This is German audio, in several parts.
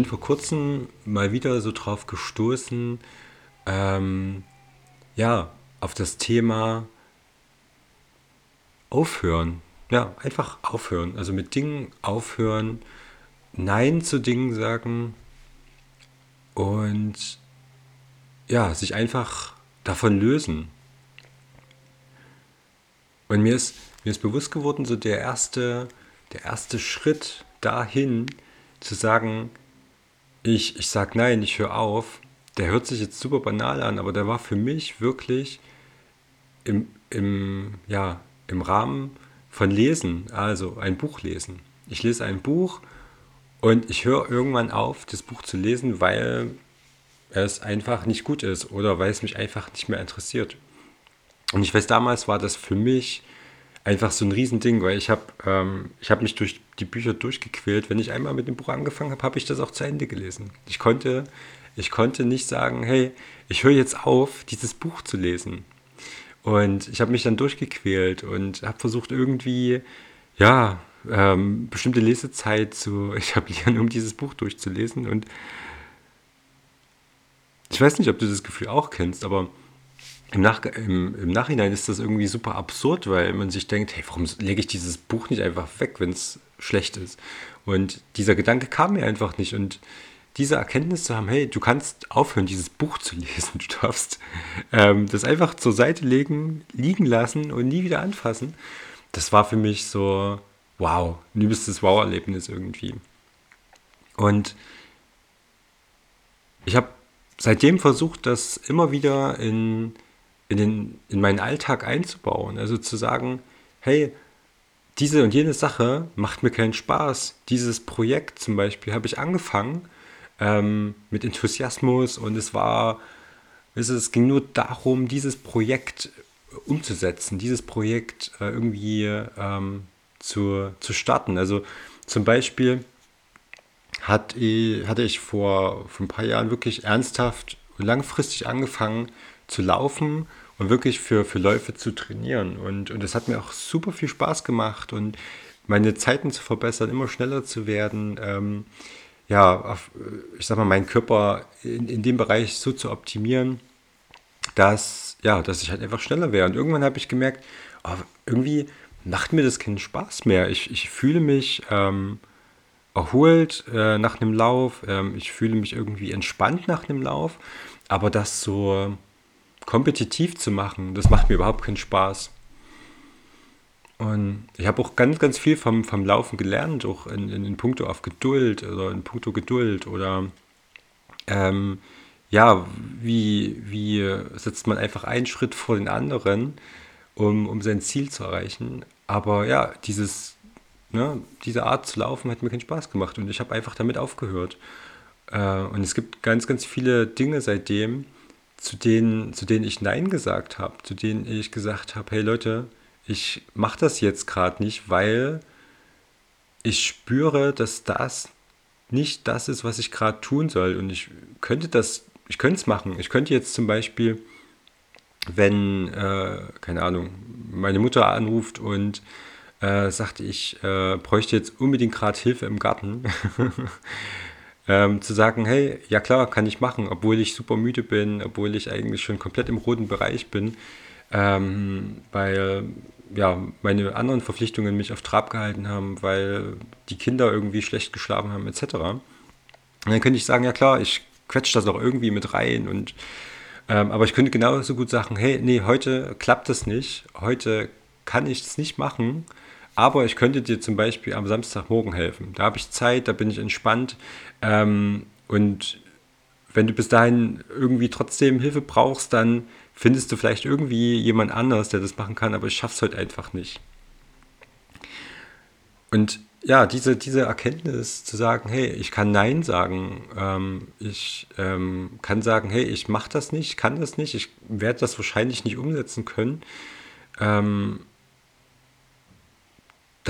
bin vor kurzem mal wieder so drauf gestoßen, ähm, ja, auf das Thema aufhören. Ja, einfach aufhören. Also mit Dingen aufhören, Nein zu Dingen sagen und ja, sich einfach davon lösen. Und mir ist, mir ist bewusst geworden, so der erste, der erste Schritt dahin, zu sagen, ich, ich sag nein, ich höre auf, der hört sich jetzt super banal an, aber der war für mich wirklich im, im, ja, im Rahmen von Lesen, also ein Buch lesen. Ich lese ein Buch und ich höre irgendwann auf, das Buch zu lesen, weil es einfach nicht gut ist oder weil es mich einfach nicht mehr interessiert. Und ich weiß, damals war das für mich einfach so ein Riesending, weil ich habe ähm, hab mich durch die Bücher durchgequält. Wenn ich einmal mit dem Buch angefangen habe, habe ich das auch zu Ende gelesen. Ich konnte, ich konnte nicht sagen, hey, ich höre jetzt auf, dieses Buch zu lesen. Und ich habe mich dann durchgequält und habe versucht irgendwie, ja, ähm, bestimmte Lesezeit zu etablieren, um dieses Buch durchzulesen. Und ich weiß nicht, ob du das Gefühl auch kennst, aber im, Nach im, im, Nachhinein ist das irgendwie super absurd, weil man sich denkt, hey, warum lege ich dieses Buch nicht einfach weg, wenn es schlecht ist? Und dieser Gedanke kam mir einfach nicht. Und diese Erkenntnis zu haben, hey, du kannst aufhören, dieses Buch zu lesen, du darfst ähm, das einfach zur Seite legen, liegen lassen und nie wieder anfassen, das war für mich so, wow, ein übelstes Wow-Erlebnis irgendwie. Und ich habe seitdem versucht, das immer wieder in in, den, in meinen Alltag einzubauen. Also zu sagen, hey, diese und jene Sache macht mir keinen Spaß. Dieses Projekt zum Beispiel habe ich angefangen ähm, mit Enthusiasmus und es war, es ging nur darum, dieses Projekt umzusetzen, dieses Projekt äh, irgendwie ähm, zu, zu starten. Also zum Beispiel hat, hatte ich vor, vor ein paar Jahren wirklich ernsthaft und langfristig angefangen zu laufen und wirklich für, für Läufe zu trainieren. Und, und das hat mir auch super viel Spaß gemacht und meine Zeiten zu verbessern, immer schneller zu werden. Ähm, ja, auf, ich sag mal, meinen Körper in, in dem Bereich so zu optimieren, dass, ja, dass ich halt einfach schneller wäre. Und irgendwann habe ich gemerkt, oh, irgendwie macht mir das keinen Spaß mehr. Ich, ich fühle mich ähm, erholt äh, nach einem Lauf. Ähm, ich fühle mich irgendwie entspannt nach einem Lauf. Aber das so kompetitiv zu machen, das macht mir überhaupt keinen Spaß. Und ich habe auch ganz, ganz viel vom, vom Laufen gelernt, auch in, in, in puncto auf Geduld oder in puncto Geduld oder ähm, ja, wie, wie setzt man einfach einen Schritt vor den anderen, um, um sein Ziel zu erreichen. Aber ja, dieses, ne, diese Art zu laufen hat mir keinen Spaß gemacht und ich habe einfach damit aufgehört. Äh, und es gibt ganz, ganz viele Dinge seitdem, zu denen, zu denen ich Nein gesagt habe, zu denen ich gesagt habe, hey Leute, ich mache das jetzt gerade nicht, weil ich spüre, dass das nicht das ist, was ich gerade tun soll. Und ich könnte das, ich könnte es machen. Ich könnte jetzt zum Beispiel, wenn, äh, keine Ahnung, meine Mutter anruft und äh, sagt, ich äh, bräuchte jetzt unbedingt gerade Hilfe im Garten. ähm, zu sagen, hey, ja klar, kann ich machen, obwohl ich super müde bin, obwohl ich eigentlich schon komplett im roten Bereich bin, ähm, weil ja, meine anderen Verpflichtungen mich auf Trab gehalten haben, weil die Kinder irgendwie schlecht geschlafen haben, etc. Und dann könnte ich sagen, ja klar, ich quetsche das auch irgendwie mit rein und ähm, aber ich könnte genauso gut sagen, hey, nee, heute klappt das nicht, heute kann ich es nicht machen, aber ich könnte dir zum Beispiel am Samstagmorgen helfen. Da habe ich Zeit, da bin ich entspannt. Ähm, und wenn du bis dahin irgendwie trotzdem Hilfe brauchst, dann findest du vielleicht irgendwie jemand anders, der das machen kann, aber ich schaffe es heute einfach nicht. Und ja, diese, diese Erkenntnis zu sagen, hey, ich kann Nein sagen, ähm, ich ähm, kann sagen, hey, ich mache das nicht, kann das nicht, ich werde das wahrscheinlich nicht umsetzen können. Ähm,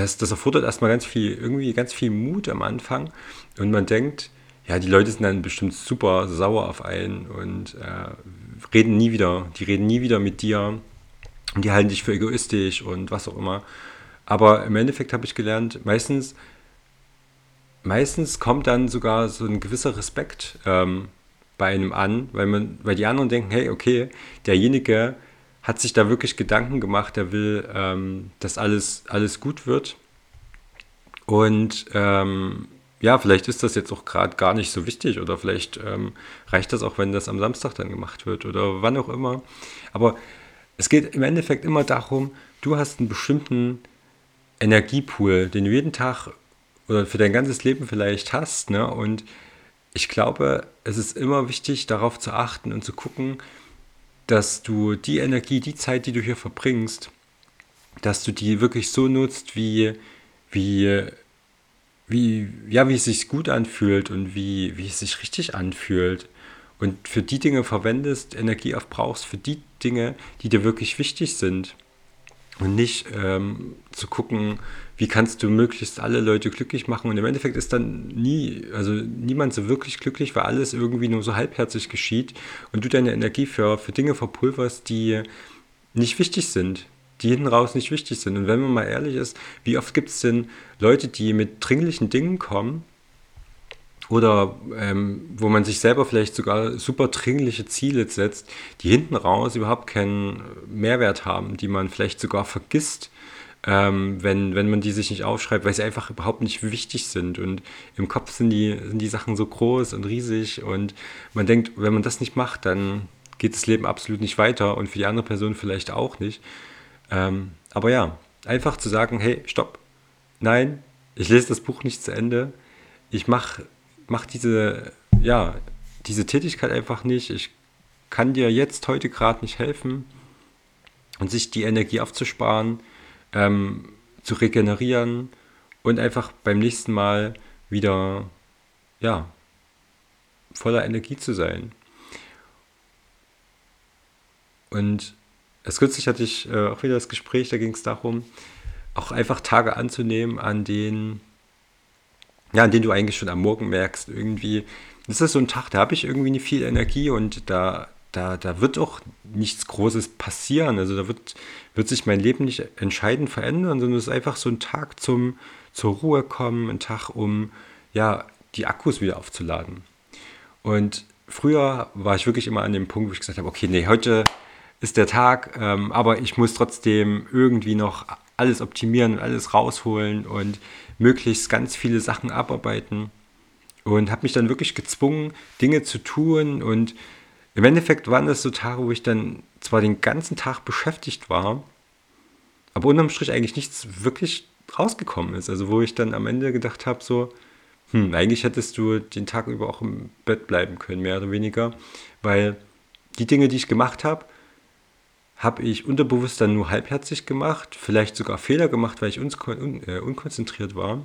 das, das erfordert erstmal ganz viel, irgendwie ganz viel Mut am Anfang. Und man denkt, ja, die Leute sind dann bestimmt super sauer auf einen und äh, reden nie wieder. Die reden nie wieder mit dir und die halten dich für egoistisch und was auch immer. Aber im Endeffekt habe ich gelernt, meistens meistens kommt dann sogar so ein gewisser Respekt ähm, bei einem an, weil, man, weil die anderen denken, hey, okay, derjenige hat sich da wirklich Gedanken gemacht, der will, ähm, dass alles, alles gut wird. Und ähm, ja, vielleicht ist das jetzt auch gerade gar nicht so wichtig oder vielleicht ähm, reicht das auch, wenn das am Samstag dann gemacht wird oder wann auch immer. Aber es geht im Endeffekt immer darum, du hast einen bestimmten Energiepool, den du jeden Tag oder für dein ganzes Leben vielleicht hast. Ne? Und ich glaube, es ist immer wichtig, darauf zu achten und zu gucken, dass du die Energie, die Zeit, die du hier verbringst, dass du die wirklich so nutzt, wie, wie, wie, ja, wie es sich gut anfühlt und wie, wie es sich richtig anfühlt. Und für die Dinge verwendest, Energie aufbrauchst, für die Dinge, die dir wirklich wichtig sind. Und nicht ähm, zu gucken, wie kannst du möglichst alle Leute glücklich machen. Und im Endeffekt ist dann nie, also niemand so wirklich glücklich, weil alles irgendwie nur so halbherzig geschieht und du deine Energie für, für Dinge verpulverst, die nicht wichtig sind, die hinten raus nicht wichtig sind. Und wenn man mal ehrlich ist, wie oft gibt es denn Leute, die mit dringlichen Dingen kommen oder ähm, wo man sich selber vielleicht sogar super dringliche Ziele setzt, die hinten raus überhaupt keinen Mehrwert haben, die man vielleicht sogar vergisst, ähm, wenn, wenn man die sich nicht aufschreibt, weil sie einfach überhaupt nicht wichtig sind. Und im Kopf sind die, sind die Sachen so groß und riesig und man denkt, wenn man das nicht macht, dann geht das Leben absolut nicht weiter und für die andere Person vielleicht auch nicht. Ähm, aber ja, einfach zu sagen, hey, stopp, nein, ich lese das Buch nicht zu Ende, ich mache mach diese, ja, diese Tätigkeit einfach nicht, ich kann dir jetzt heute gerade nicht helfen und sich die Energie aufzusparen, ähm, zu regenerieren und einfach beim nächsten Mal wieder ja, voller Energie zu sein. Und erst kürzlich hatte ich äh, auch wieder das Gespräch, da ging es darum, auch einfach Tage anzunehmen, an denen, ja, an denen du eigentlich schon am Morgen merkst, irgendwie, das ist so ein Tag, da habe ich irgendwie nicht viel Energie und da, da, da wird auch nichts Großes passieren. Also da wird, wird sich mein Leben nicht entscheidend verändern, sondern es ist einfach so ein Tag zum zur Ruhe kommen, ein Tag, um ja, die Akkus wieder aufzuladen. Und früher war ich wirklich immer an dem Punkt, wo ich gesagt habe, okay, nee, heute ist der Tag, ähm, aber ich muss trotzdem irgendwie noch alles optimieren und alles rausholen und möglichst ganz viele Sachen abarbeiten. Und habe mich dann wirklich gezwungen, Dinge zu tun und im Endeffekt waren das so Tage, wo ich dann zwar den ganzen Tag beschäftigt war, aber unterm Strich eigentlich nichts wirklich rausgekommen ist. Also wo ich dann am Ende gedacht habe, so, hm, eigentlich hättest du den Tag über auch im Bett bleiben können, mehr oder weniger, weil die Dinge, die ich gemacht habe, habe ich unterbewusst dann nur halbherzig gemacht, vielleicht sogar Fehler gemacht, weil ich un äh, unkonzentriert war.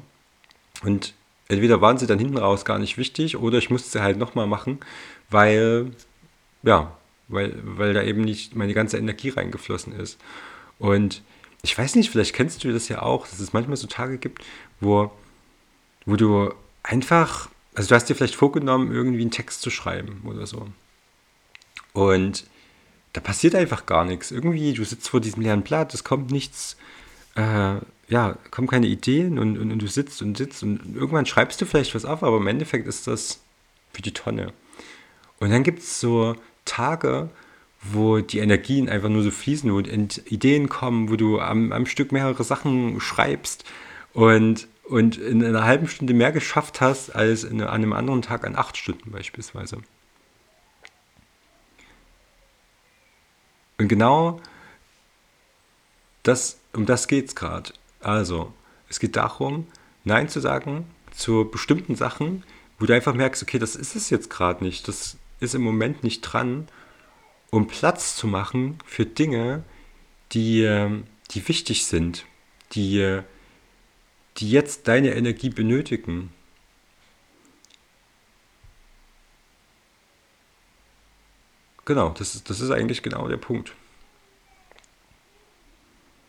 Und entweder waren sie dann hinten raus gar nicht wichtig oder ich musste sie halt nochmal machen, weil ja, weil, weil da eben nicht meine ganze Energie reingeflossen ist. Und ich weiß nicht, vielleicht kennst du das ja auch, dass es manchmal so Tage gibt, wo, wo du einfach, also du hast dir vielleicht vorgenommen, irgendwie einen Text zu schreiben oder so. Und da passiert einfach gar nichts. Irgendwie, du sitzt vor diesem leeren Blatt, es kommt nichts, äh, ja, kommen keine Ideen und, und, und, du sitzt und sitzt und irgendwann schreibst du vielleicht was auf, aber im Endeffekt ist das für die Tonne. Und dann gibt es so Tage, wo die Energien einfach nur so fließen, wo Ideen kommen, wo du am, am Stück mehrere Sachen schreibst und, und in einer halben Stunde mehr geschafft hast als in, an einem anderen Tag an acht Stunden beispielsweise. Und genau das, um das geht es gerade. Also, es geht darum, Nein zu sagen zu bestimmten Sachen, wo du einfach merkst, okay, das ist es jetzt gerade nicht. Das ist im Moment nicht dran, um Platz zu machen für Dinge, die, ähm, die wichtig sind, die, die jetzt deine Energie benötigen. Genau, das ist, das ist eigentlich genau der Punkt.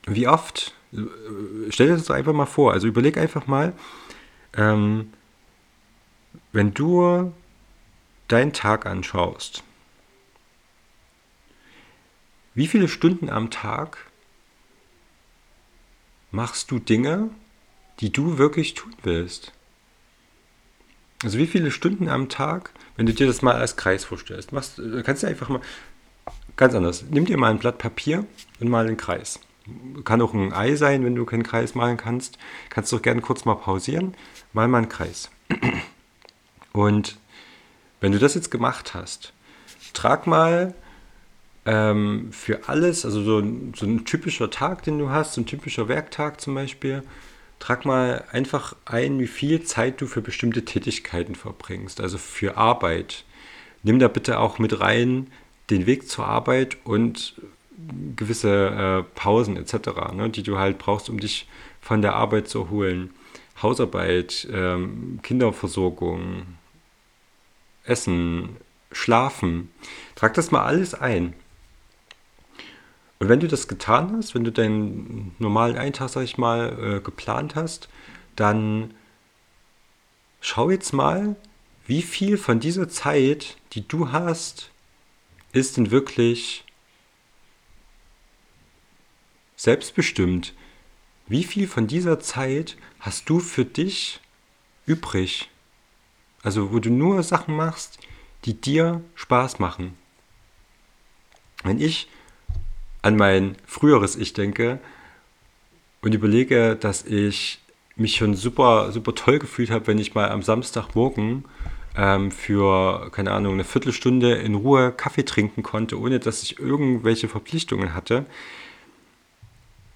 Wie oft, äh, stell dir das einfach mal vor, also überleg einfach mal, ähm, wenn du deinen Tag anschaust, wie viele Stunden am Tag machst du Dinge, die du wirklich tun willst? Also wie viele Stunden am Tag, wenn du dir das mal als Kreis vorstellst, machst, kannst du einfach mal ganz anders. Nimm dir mal ein Blatt Papier und mal einen Kreis. Kann auch ein Ei sein, wenn du keinen Kreis malen kannst. Kannst du auch gerne kurz mal pausieren. Mal mal einen Kreis. Und wenn du das jetzt gemacht hast, trag mal ähm, für alles, also so, so ein typischer Tag, den du hast, so ein typischer Werktag zum Beispiel, trag mal einfach ein, wie viel Zeit du für bestimmte Tätigkeiten verbringst, also für Arbeit. Nimm da bitte auch mit rein den Weg zur Arbeit und gewisse äh, Pausen etc., ne, die du halt brauchst, um dich von der Arbeit zu erholen. Hausarbeit, ähm, Kinderversorgung, Essen, Schlafen. Trag das mal alles ein. Und wenn du das getan hast, wenn du deinen normalen Eintag, sag ich mal, äh, geplant hast, dann schau jetzt mal, wie viel von dieser Zeit, die du hast, ist denn wirklich selbstbestimmt. Wie viel von dieser Zeit hast du für dich übrig? Also wo du nur Sachen machst, die dir Spaß machen. Wenn ich an mein früheres Ich denke und überlege, dass ich mich schon super, super toll gefühlt habe, wenn ich mal am Samstagmorgen ähm, für, keine Ahnung, eine Viertelstunde in Ruhe Kaffee trinken konnte, ohne dass ich irgendwelche Verpflichtungen hatte,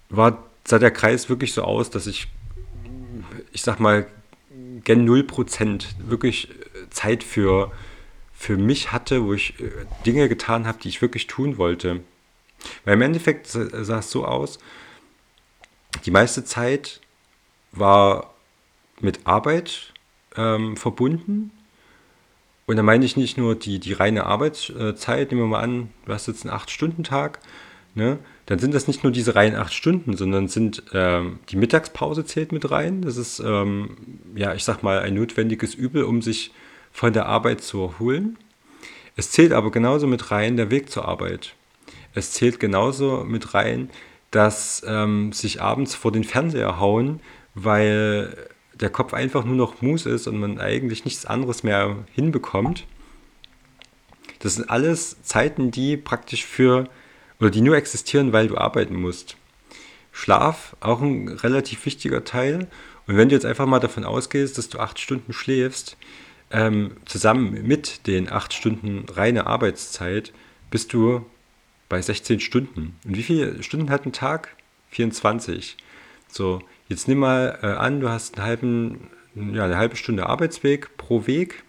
war, sah der Kreis wirklich so aus, dass ich, ich sag mal, gen 0% wirklich Zeit für, für mich hatte, wo ich äh, Dinge getan habe, die ich wirklich tun wollte. Weil im Endeffekt sah es so aus, die meiste Zeit war mit Arbeit ähm, verbunden. Und da meine ich nicht nur die, die reine Arbeitszeit, nehmen wir mal an, du hast jetzt einen 8-Stunden-Tag, ne? dann sind das nicht nur diese reinen 8 Stunden, sondern sind ähm, die Mittagspause zählt mit rein. Das ist, ähm, ja, ich sag mal, ein notwendiges Übel, um sich von der Arbeit zu erholen. Es zählt aber genauso mit rein der Weg zur Arbeit. Es zählt genauso mit rein, dass ähm, sich abends vor den Fernseher hauen, weil der Kopf einfach nur noch Mus ist und man eigentlich nichts anderes mehr hinbekommt. Das sind alles Zeiten, die praktisch für oder die nur existieren, weil du arbeiten musst. Schlaf auch ein relativ wichtiger Teil. Und wenn du jetzt einfach mal davon ausgehst, dass du acht Stunden schläfst, ähm, zusammen mit den acht Stunden reine Arbeitszeit, bist du bei 16 Stunden. Und wie viele Stunden hat ein Tag? 24. So, jetzt nimm mal äh, an, du hast einen halben, ja, eine halbe Stunde Arbeitsweg pro Weg,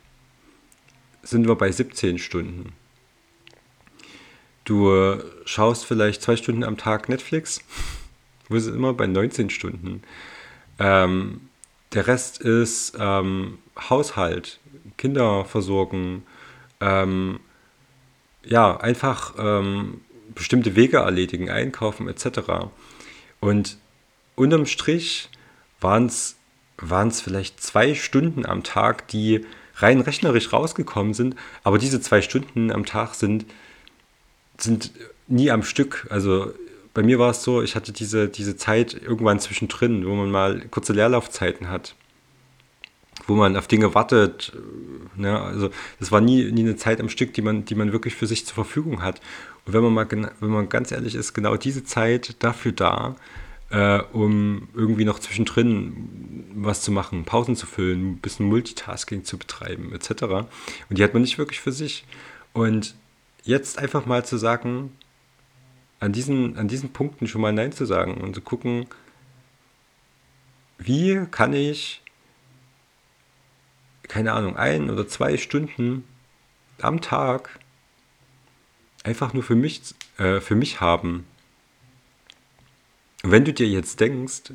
sind wir bei 17 Stunden. Du äh, schaust vielleicht zwei Stunden am Tag Netflix, wo ist immer bei 19 Stunden. Ähm, der Rest ist ähm, Haushalt, Kinderversorgung, ähm, ja, einfach ähm, bestimmte Wege erledigen, einkaufen etc. Und unterm Strich waren es vielleicht zwei Stunden am Tag, die rein rechnerisch rausgekommen sind, aber diese zwei Stunden am Tag sind, sind nie am Stück. Also bei mir war es so, ich hatte diese, diese Zeit irgendwann zwischendrin, wo man mal kurze Leerlaufzeiten hat wo man auf Dinge wartet. Ne? Also das war nie, nie eine Zeit am Stück, die man, die man wirklich für sich zur Verfügung hat. Und wenn man mal, wenn man ganz ehrlich ist, genau diese Zeit dafür da, äh, um irgendwie noch zwischendrin was zu machen, Pausen zu füllen, ein bisschen Multitasking zu betreiben, etc. Und die hat man nicht wirklich für sich. Und jetzt einfach mal zu sagen, an diesen, an diesen Punkten schon mal Nein zu sagen und zu gucken, wie kann ich keine Ahnung, ein oder zwei Stunden am Tag einfach nur für mich, äh, für mich haben. Und wenn du dir jetzt denkst,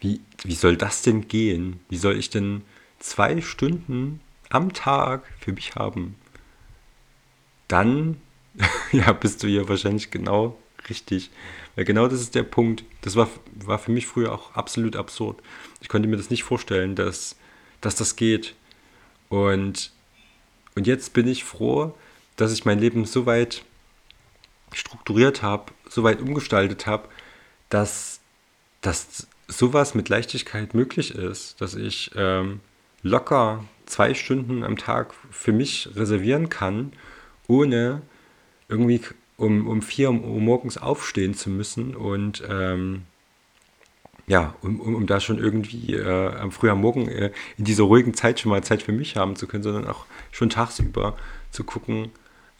wie, wie soll das denn gehen? Wie soll ich denn zwei Stunden am Tag für mich haben? Dann ja, bist du hier wahrscheinlich genau richtig. Weil genau das ist der Punkt. Das war, war für mich früher auch absolut absurd. Ich konnte mir das nicht vorstellen, dass dass das geht. Und, und jetzt bin ich froh, dass ich mein Leben so weit strukturiert habe, so weit umgestaltet habe, dass, dass sowas mit Leichtigkeit möglich ist, dass ich ähm, locker zwei Stunden am Tag für mich reservieren kann, ohne irgendwie um, um 4 Uhr morgens aufstehen zu müssen und ähm, ja, um, um, um da schon irgendwie äh, am frühen Morgen äh, in dieser ruhigen Zeit schon mal Zeit für mich haben zu können, sondern auch schon tagsüber zu gucken,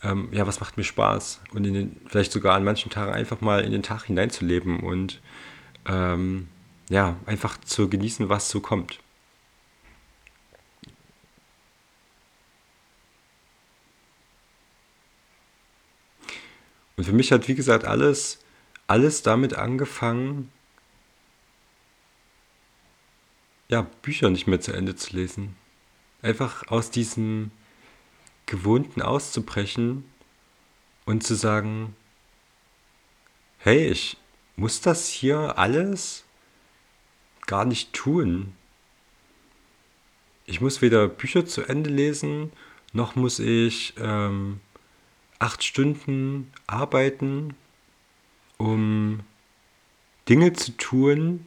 ähm, ja, was macht mir Spaß und den, vielleicht sogar an manchen Tagen einfach mal in den Tag hineinzuleben und ähm, ja, einfach zu genießen, was so kommt. Und für mich hat, wie gesagt, alles, alles damit angefangen, ja, Bücher nicht mehr zu Ende zu lesen. Einfach aus diesem Gewohnten auszubrechen und zu sagen, hey, ich muss das hier alles gar nicht tun. Ich muss weder Bücher zu Ende lesen, noch muss ich ähm, acht Stunden arbeiten, um Dinge zu tun,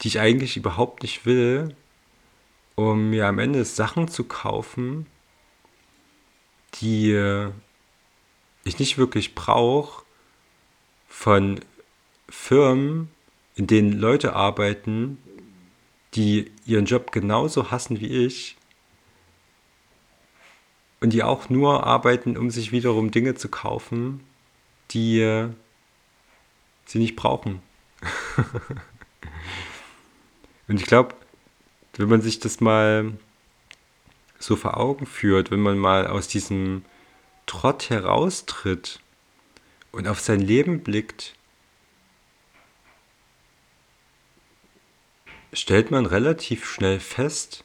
die ich eigentlich überhaupt nicht will, um mir am Ende Sachen zu kaufen, die ich nicht wirklich brauche, von Firmen, in denen Leute arbeiten, die ihren Job genauso hassen wie ich und die auch nur arbeiten, um sich wiederum Dinge zu kaufen, die sie nicht brauchen. Und ich glaube, wenn man sich das mal so vor Augen führt, wenn man mal aus diesem Trott heraustritt und auf sein Leben blickt, stellt man relativ schnell fest,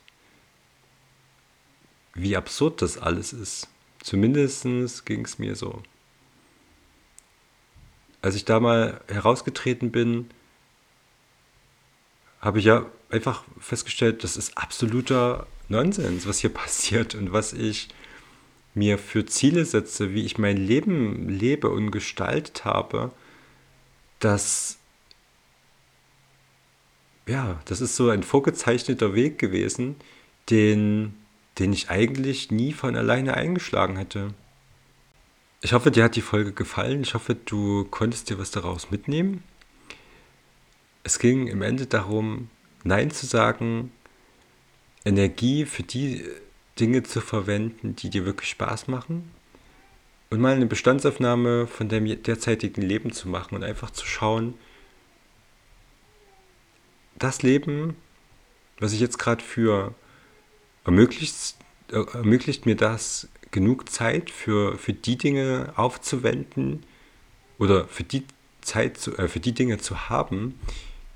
wie absurd das alles ist. Zumindest ging es mir so. Als ich da mal herausgetreten bin, habe ich ja einfach festgestellt, das ist absoluter Nonsens, was hier passiert und was ich mir für Ziele setze, wie ich mein Leben lebe und gestaltet habe, das ja, das ist so ein vorgezeichneter Weg gewesen, den, den ich eigentlich nie von alleine eingeschlagen hätte. Ich hoffe, dir hat die Folge gefallen. Ich hoffe, du konntest dir was daraus mitnehmen es ging im Ende darum, Nein zu sagen, Energie für die Dinge zu verwenden, die dir wirklich Spaß machen und mal eine Bestandsaufnahme von deinem derzeitigen Leben zu machen und einfach zu schauen, das Leben, was ich jetzt gerade für ermöglicht, ermöglicht mir das genug Zeit für, für die Dinge aufzuwenden oder für die Zeit zu, äh, für die Dinge zu haben,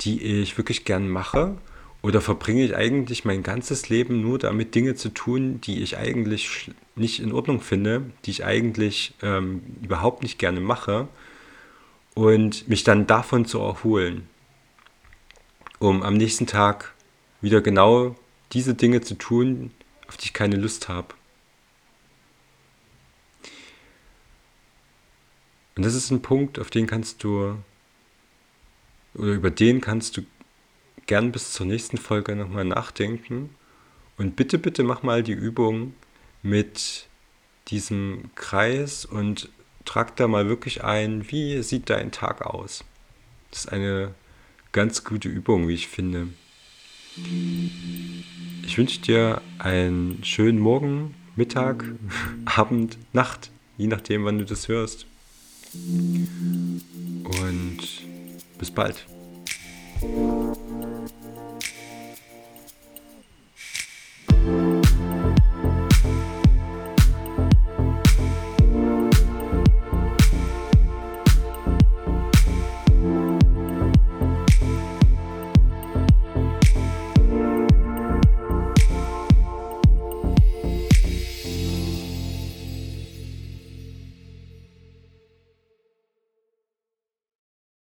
die ich wirklich gern mache? Oder verbringe ich eigentlich mein ganzes Leben nur damit, Dinge zu tun, die ich eigentlich nicht in Ordnung finde, die ich eigentlich ähm, überhaupt nicht gerne mache und mich dann davon zu erholen, um am nächsten Tag wieder genau diese Dinge zu tun, auf die ich keine Lust habe. Und das ist ein Punkt, auf den kannst du oder über den kannst du gern bis zur nächsten Folge nochmal nachdenken. Und bitte, bitte mach mal die Übung mit diesem Kreis und trag da mal wirklich ein, wie sieht dein Tag aus. Das ist eine ganz gute Übung, wie ich finde. Ich wünsche dir einen schönen Morgen, Mittag, Abend, Nacht, je nachdem, wann du das hörst. Und bis bald.